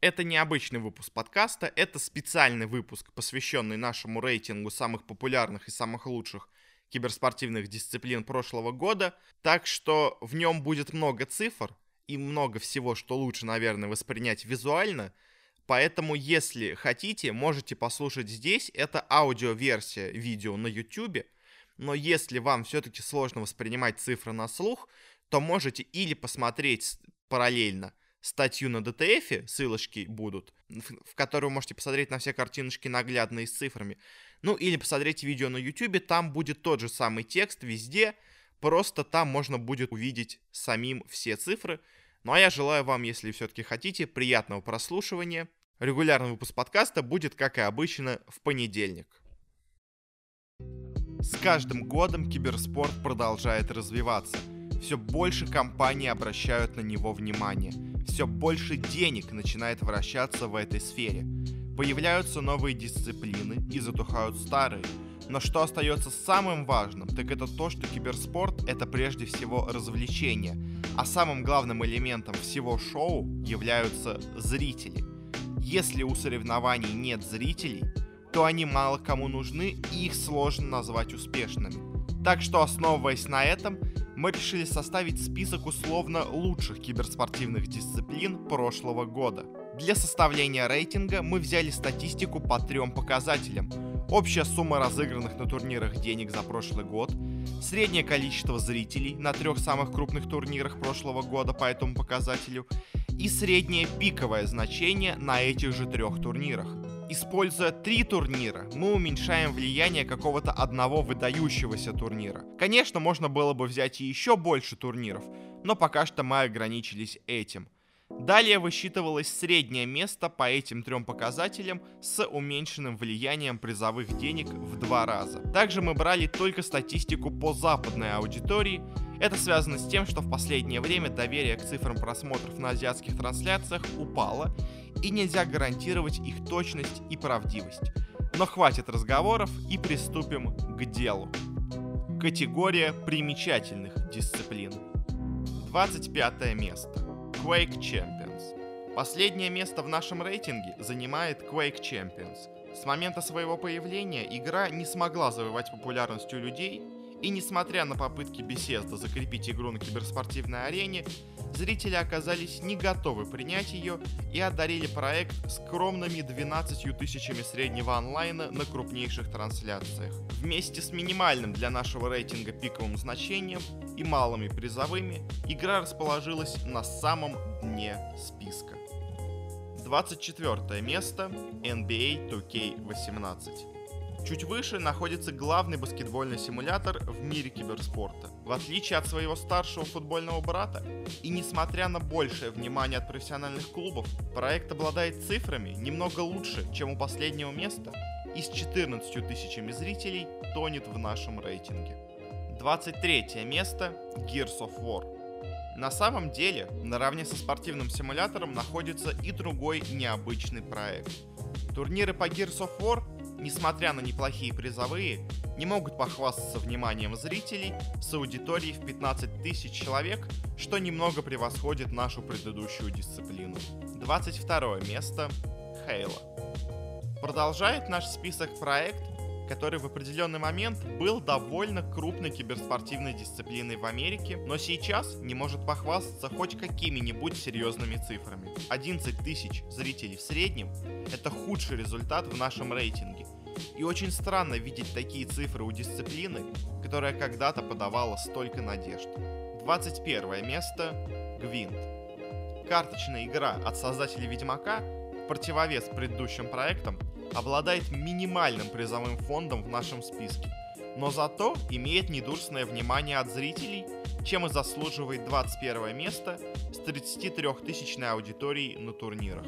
Это необычный выпуск подкаста, это специальный выпуск, посвященный нашему рейтингу самых популярных и самых лучших киберспортивных дисциплин прошлого года, так что в нем будет много цифр и много всего, что лучше, наверное, воспринять визуально, поэтому, если хотите, можете послушать здесь, это аудиоверсия видео на YouTube, но если вам все-таки сложно воспринимать цифры на слух, то можете или посмотреть параллельно статью на DTF, ссылочки будут, в которой вы можете посмотреть на все картиночки наглядно и с цифрами, ну или посмотреть видео на YouTube, там будет тот же самый текст везде, просто там можно будет увидеть самим все цифры. Ну а я желаю вам, если все-таки хотите, приятного прослушивания. Регулярный выпуск подкаста будет, как и обычно, в понедельник. С каждым годом киберспорт продолжает развиваться. Все больше компаний обращают на него внимание. Все больше денег начинает вращаться в этой сфере. Появляются новые дисциплины и затухают старые. Но что остается самым важным, так это то, что киберспорт это прежде всего развлечение, а самым главным элементом всего шоу являются зрители. Если у соревнований нет зрителей, то они мало кому нужны и их сложно назвать успешными. Так что, основываясь на этом, мы решили составить список условно лучших киберспортивных дисциплин прошлого года. Для составления рейтинга мы взяли статистику по трем показателям. Общая сумма разыгранных на турнирах денег за прошлый год, среднее количество зрителей на трех самых крупных турнирах прошлого года по этому показателю и среднее пиковое значение на этих же трех турнирах. Используя три турнира, мы уменьшаем влияние какого-то одного выдающегося турнира. Конечно, можно было бы взять и еще больше турниров, но пока что мы ограничились этим. Далее высчитывалось среднее место по этим трем показателям с уменьшенным влиянием призовых денег в два раза. Также мы брали только статистику по западной аудитории. Это связано с тем, что в последнее время доверие к цифрам просмотров на азиатских трансляциях упало, и нельзя гарантировать их точность и правдивость. Но хватит разговоров и приступим к делу. Категория примечательных дисциплин. 25 место. Quake Champions. Последнее место в нашем рейтинге занимает Quake Champions. С момента своего появления игра не смогла завоевать популярность у людей, и несмотря на попытки Bethesda закрепить игру на киберспортивной арене, зрители оказались не готовы принять ее и одарили проект скромными 12 тысячами среднего онлайна на крупнейших трансляциях. Вместе с минимальным для нашего рейтинга пиковым значением и малыми призовыми, игра расположилась на самом дне списка. 24 место NBA 2K18. Чуть выше находится главный баскетбольный симулятор в мире киберспорта. В отличие от своего старшего футбольного брата, и несмотря на большее внимание от профессиональных клубов, проект обладает цифрами немного лучше, чем у последнего места, и с 14 тысячами зрителей тонет в нашем рейтинге. 23 место Gears of War. На самом деле, наравне со спортивным симулятором находится и другой необычный проект. Турниры по Gears of War несмотря на неплохие призовые, не могут похвастаться вниманием зрителей с аудиторией в 15 тысяч человек, что немного превосходит нашу предыдущую дисциплину. 22 место — Halo. Продолжает наш список проект, который в определенный момент был довольно крупной киберспортивной дисциплиной в Америке, но сейчас не может похвастаться хоть какими-нибудь серьезными цифрами. 11 тысяч зрителей в среднем – это худший результат в нашем рейтинге. И очень странно видеть такие цифры у дисциплины, которая когда-то подавала столько надежд. 21 место – Гвинт. Карточная игра от создателей Ведьмака противовес предыдущим проектам обладает минимальным призовым фондом в нашем списке, но зато имеет недурственное внимание от зрителей, чем и заслуживает 21 место с 33-тысячной аудиторией на турнирах.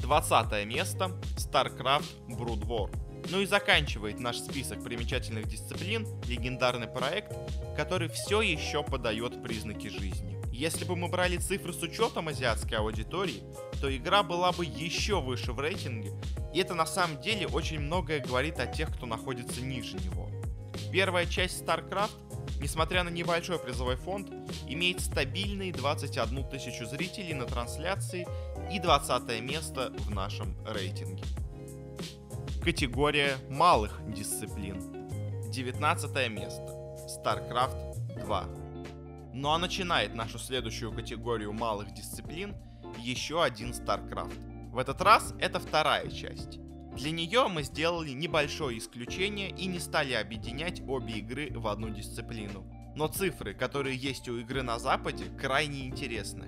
20 место – StarCraft Brood War. Ну и заканчивает наш список примечательных дисциплин легендарный проект, который все еще подает признаки жизни. Если бы мы брали цифры с учетом азиатской аудитории, то игра была бы еще выше в рейтинге, и это на самом деле очень многое говорит о тех, кто находится ниже него. Первая часть StarCraft несмотря на небольшой призовой фонд, имеет стабильные 21 тысячу зрителей на трансляции и 20 место в нашем рейтинге. Категория малых дисциплин. 19 место. StarCraft 2. Ну а начинает нашу следующую категорию малых дисциплин еще один StarCraft. В этот раз это вторая часть. Для нее мы сделали небольшое исключение и не стали объединять обе игры в одну дисциплину. Но цифры, которые есть у игры на Западе, крайне интересны.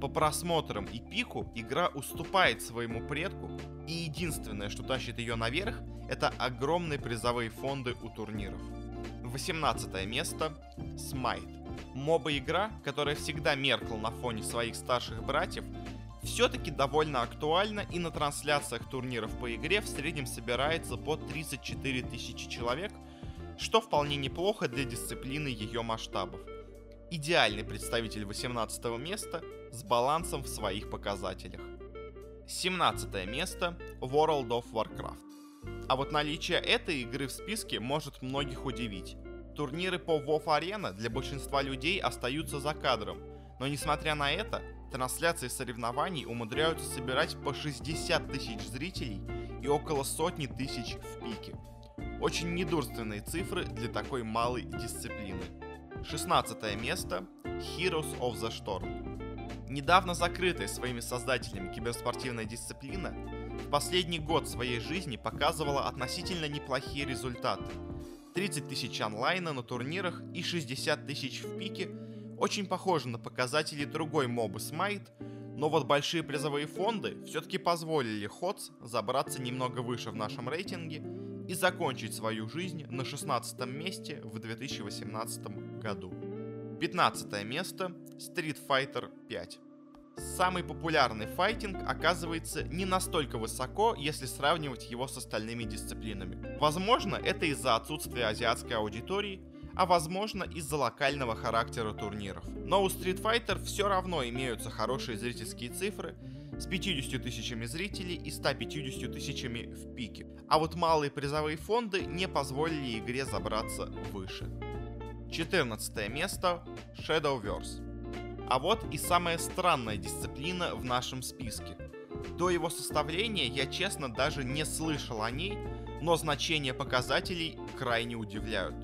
По просмотрам и пику игра уступает своему предку, и единственное, что тащит ее наверх, это огромные призовые фонды у турниров. 18 место — Smite. Моба-игра, которая всегда меркла на фоне своих старших братьев, все-таки довольно актуальна и на трансляциях турниров по игре в среднем собирается по 34 тысячи человек, что вполне неплохо для дисциплины ее масштабов. Идеальный представитель 18 места с балансом в своих показателях. 17 место World of Warcraft. А вот наличие этой игры в списке может многих удивить. Турниры по WoW Arena для большинства людей остаются за кадром, но несмотря на это, трансляции соревнований умудряются собирать по 60 тысяч зрителей и около сотни тысяч в пике. Очень недурственные цифры для такой малой дисциплины. 16 место Heroes of the Storm. Недавно закрытая своими создателями киберспортивная дисциплина в последний год своей жизни показывала относительно неплохие результаты. 30 тысяч онлайна на турнирах и 60 тысяч в пике очень похожи на показатели другой мобы Smite, но вот большие призовые фонды все-таки позволили Ходс забраться немного выше в нашем рейтинге и закончить свою жизнь на 16 месте в 2018 году. 15 место Street Fighter 5. Самый популярный файтинг оказывается не настолько высоко, если сравнивать его с остальными дисциплинами. Возможно, это из-за отсутствия азиатской аудитории, а возможно из-за локального характера турниров. Но у Street Fighter все равно имеются хорошие зрительские цифры с 50 тысячами зрителей и 150 тысячами в пике. А вот малые призовые фонды не позволили игре забраться выше. 14 место Shadowverse. А вот и самая странная дисциплина в нашем списке. До его составления я честно даже не слышал о ней, но значения показателей крайне удивляют.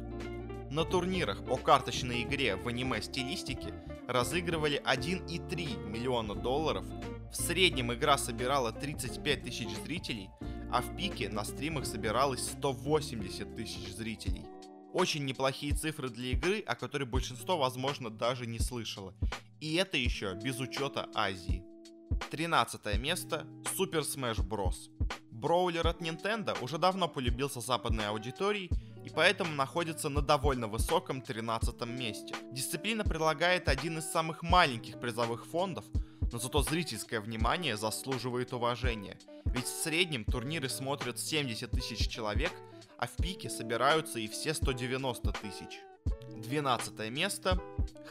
На турнирах по карточной игре в аниме-стилистике разыгрывали 1,3 миллиона долларов, в среднем игра собирала 35 тысяч зрителей, а в пике на стримах собиралось 180 тысяч зрителей. Очень неплохие цифры для игры, о которой большинство, возможно, даже не слышало. И это еще без учета Азии. 13 место Super Smash Bros. Броулер от Nintendo уже давно полюбился западной аудиторией и поэтому находится на довольно высоком 13 месте. Дисциплина предлагает один из самых маленьких призовых фондов, но зато зрительское внимание заслуживает уважения. Ведь в среднем турниры смотрят 70 тысяч человек, а в пике собираются и все 190 тысяч. 12 место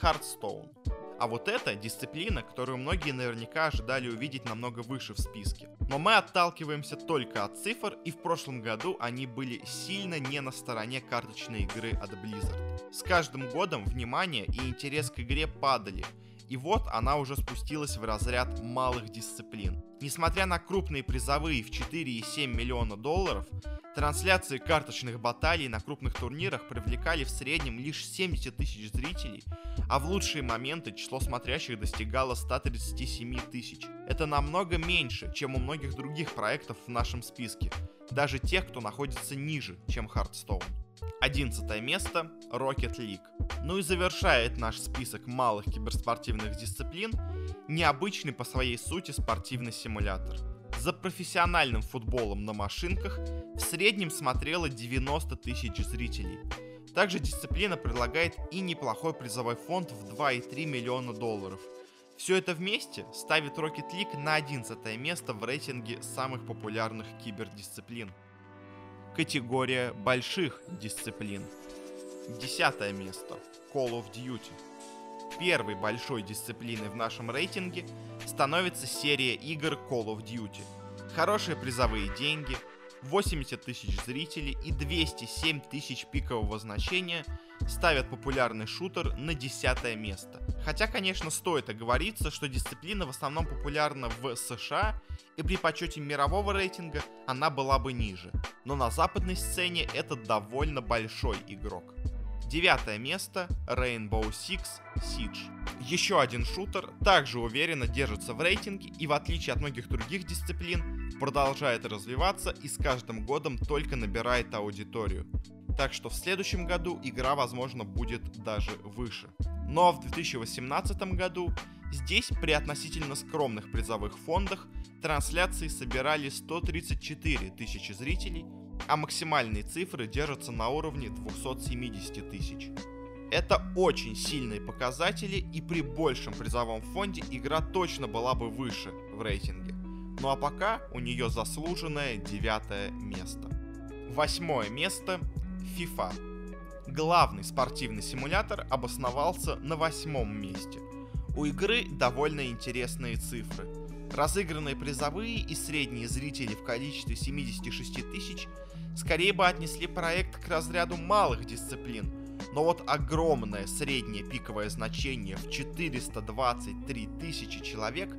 Hearthstone. А вот это дисциплина, которую многие наверняка ожидали увидеть намного выше в списке. Но мы отталкиваемся только от цифр, и в прошлом году они были сильно не на стороне карточной игры от Blizzard. С каждым годом внимание и интерес к игре падали, и вот она уже спустилась в разряд малых дисциплин. Несмотря на крупные призовые в 4,7 миллиона долларов, Трансляции карточных баталий на крупных турнирах привлекали в среднем лишь 70 тысяч зрителей, а в лучшие моменты число смотрящих достигало 137 тысяч. Это намного меньше, чем у многих других проектов в нашем списке, даже тех, кто находится ниже, чем Hearthstone. 11 место – Rocket League. Ну и завершает наш список малых киберспортивных дисциплин необычный по своей сути спортивный симулятор – за профессиональным футболом на машинках в среднем смотрело 90 тысяч зрителей. Также дисциплина предлагает и неплохой призовой фонд в 2,3 миллиона долларов. Все это вместе ставит Rocket League на 11 место в рейтинге самых популярных кибердисциплин. Категория больших дисциплин. Десятое место. Call of Duty первой большой дисциплиной в нашем рейтинге становится серия игр Call of Duty. Хорошие призовые деньги, 80 тысяч зрителей и 207 тысяч пикового значения ставят популярный шутер на десятое место. Хотя, конечно, стоит оговориться, что дисциплина в основном популярна в США, и при почете мирового рейтинга она была бы ниже. Но на западной сцене это довольно большой игрок. Девятое место Rainbow Six Siege. Еще один шутер также уверенно держится в рейтинге и в отличие от многих других дисциплин продолжает развиваться и с каждым годом только набирает аудиторию. Так что в следующем году игра, возможно, будет даже выше. Но в 2018 году здесь при относительно скромных призовых фондах трансляции собирали 134 тысячи зрителей, а максимальные цифры держатся на уровне 270 тысяч. Это очень сильные показатели, и при большем призовом фонде игра точно была бы выше в рейтинге. Ну а пока у нее заслуженное девятое место. Восьмое место FIFA. Главный спортивный симулятор обосновался на восьмом месте. У игры довольно интересные цифры. Разыгранные призовые и средние зрители в количестве 76 тысяч скорее бы отнесли проект к разряду малых дисциплин, но вот огромное среднее пиковое значение в 423 тысячи человек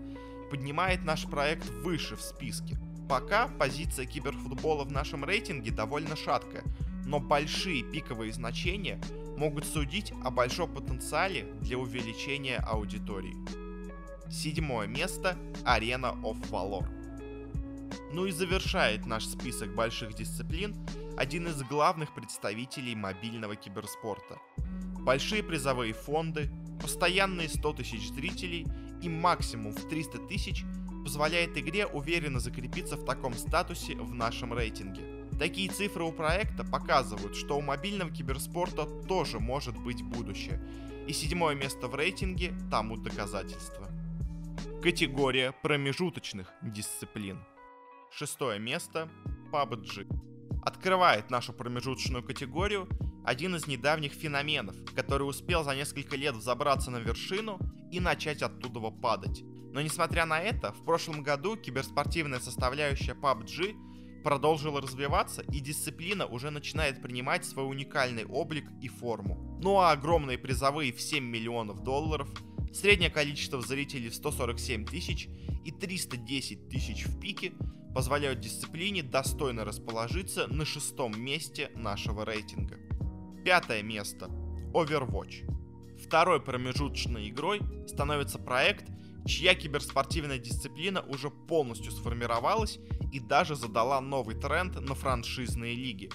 поднимает наш проект выше в списке. Пока позиция киберфутбола в нашем рейтинге довольно шаткая, но большие пиковые значения могут судить о большом потенциале для увеличения аудитории. Седьмое место – Arena of Valor. Ну и завершает наш список больших дисциплин один из главных представителей мобильного киберспорта. Большие призовые фонды, постоянные 100 тысяч зрителей и максимум в 300 тысяч позволяет игре уверенно закрепиться в таком статусе в нашем рейтинге – Такие цифры у проекта показывают, что у мобильного киберспорта тоже может быть будущее. И седьмое место в рейтинге тому доказательство. Категория промежуточных дисциплин. Шестое место PUBG. Открывает нашу промежуточную категорию один из недавних феноменов, который успел за несколько лет взобраться на вершину и начать оттуда падать. Но несмотря на это, в прошлом году киберспортивная составляющая PUBG продолжила развиваться, и дисциплина уже начинает принимать свой уникальный облик и форму. Ну а огромные призовые в 7 миллионов долларов, среднее количество зрителей в 147 тысяч и 310 тысяч в пике позволяют дисциплине достойно расположиться на шестом месте нашего рейтинга. Пятое место. Overwatch. Второй промежуточной игрой становится проект, чья киберспортивная дисциплина уже полностью сформировалась и даже задала новый тренд на франшизные лиги.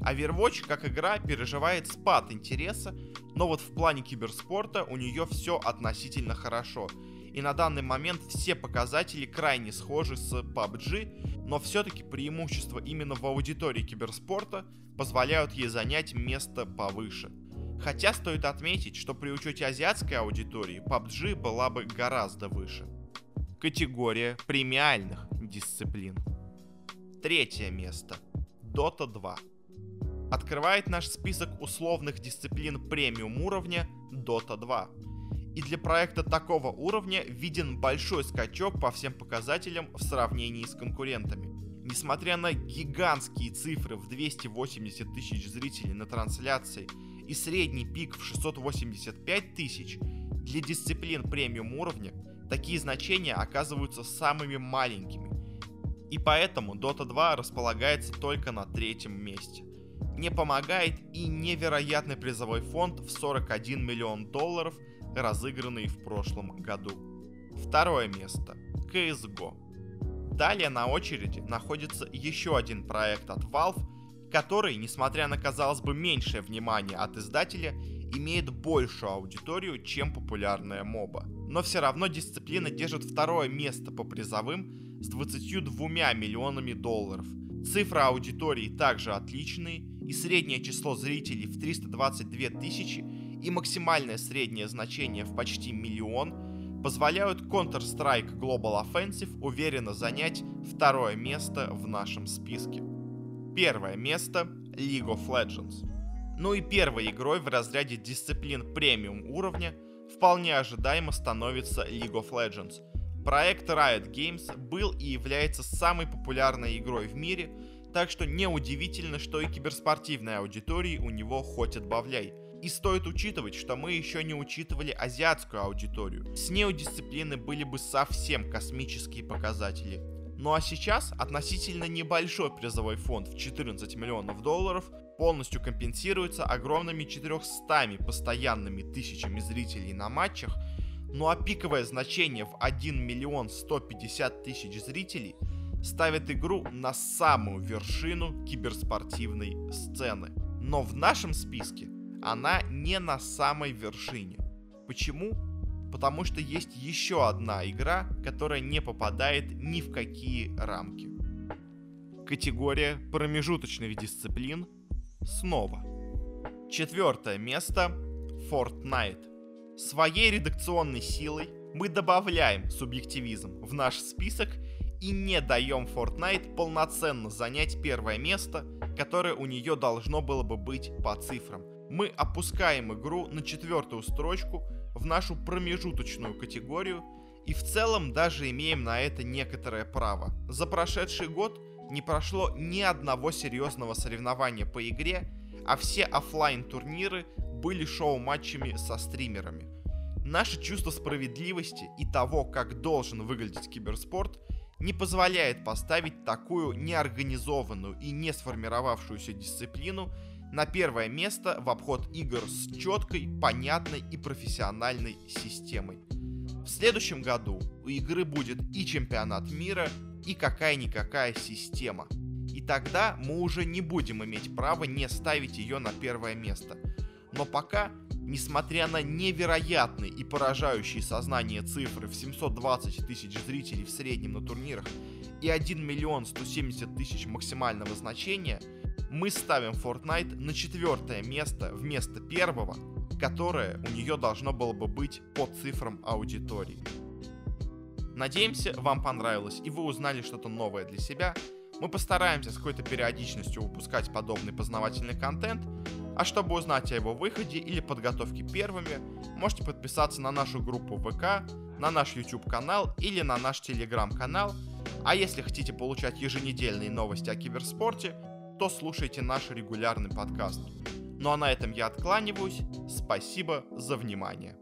Overwatch как игра переживает спад интереса, но вот в плане киберспорта у нее все относительно хорошо. И на данный момент все показатели крайне схожи с PUBG, но все-таки преимущества именно в аудитории киберспорта позволяют ей занять место повыше. Хотя стоит отметить, что при учете азиатской аудитории PUBG была бы гораздо выше. Категория премиальных дисциплин. Третье место. Dota 2. Открывает наш список условных дисциплин премиум уровня Dota 2. И для проекта такого уровня виден большой скачок по всем показателям в сравнении с конкурентами. Несмотря на гигантские цифры в 280 тысяч зрителей на трансляции и средний пик в 685 тысяч, для дисциплин премиум уровня такие значения оказываются самыми маленькими. И поэтому Dota 2 располагается только на третьем месте. Не помогает и невероятный призовой фонд в 41 миллион долларов, разыгранный в прошлом году. Второе место. CSGO. Далее на очереди находится еще один проект от Valve, который, несмотря на, казалось бы, меньшее внимание от издателя, имеет большую аудиторию, чем популярная моба. Но все равно дисциплина держит второе место по призовым с 22 миллионами долларов. Цифры аудитории также отличные, и среднее число зрителей в 322 тысячи и максимальное среднее значение в почти миллион позволяют Counter-Strike Global Offensive уверенно занять второе место в нашем списке. Первое место — League of Legends. Ну и первой игрой в разряде дисциплин премиум уровня вполне ожидаемо становится League of Legends. Проект Riot Games был и является самой популярной игрой в мире, Так что неудивительно, что и киберспортивной аудитории у него хоть отбавляй. И стоит учитывать, что мы еще не учитывали азиатскую аудиторию. С неодисциплины были бы совсем космические показатели. Ну а сейчас относительно небольшой призовой фонд в 14 миллионов долларов полностью компенсируется огромными 400 постоянными тысячами зрителей на матчах, ну а пиковое значение в 1 миллион 150 тысяч зрителей ставит игру на самую вершину киберспортивной сцены. Но в нашем списке она не на самой вершине. Почему? Потому что есть еще одна игра, которая не попадает ни в какие рамки. Категория промежуточных дисциплин снова. Четвертое место Fortnite. Своей редакционной силой мы добавляем субъективизм в наш список и не даем Fortnite полноценно занять первое место, которое у нее должно было бы быть по цифрам мы опускаем игру на четвертую строчку в нашу промежуточную категорию и в целом даже имеем на это некоторое право. За прошедший год не прошло ни одного серьезного соревнования по игре, а все офлайн турниры были шоу-матчами со стримерами. Наше чувство справедливости и того, как должен выглядеть киберспорт, не позволяет поставить такую неорганизованную и не сформировавшуюся дисциплину на первое место в обход игр с четкой, понятной и профессиональной системой. В следующем году у игры будет и чемпионат мира, и какая-никакая система. И тогда мы уже не будем иметь права не ставить ее на первое место. Но пока, несмотря на невероятные и поражающие сознание цифры в 720 тысяч зрителей в среднем на турнирах и 1 миллион 170 тысяч максимального значения – мы ставим Fortnite на четвертое место вместо первого, которое у нее должно было бы быть по цифрам аудитории. Надеемся, вам понравилось и вы узнали что-то новое для себя. Мы постараемся с какой-то периодичностью выпускать подобный познавательный контент, а чтобы узнать о его выходе или подготовке первыми, можете подписаться на нашу группу ВК, на наш YouTube канал или на наш Telegram канал. А если хотите получать еженедельные новости о киберспорте, то слушайте наш регулярный подкаст. Ну а на этом я откланиваюсь. Спасибо за внимание.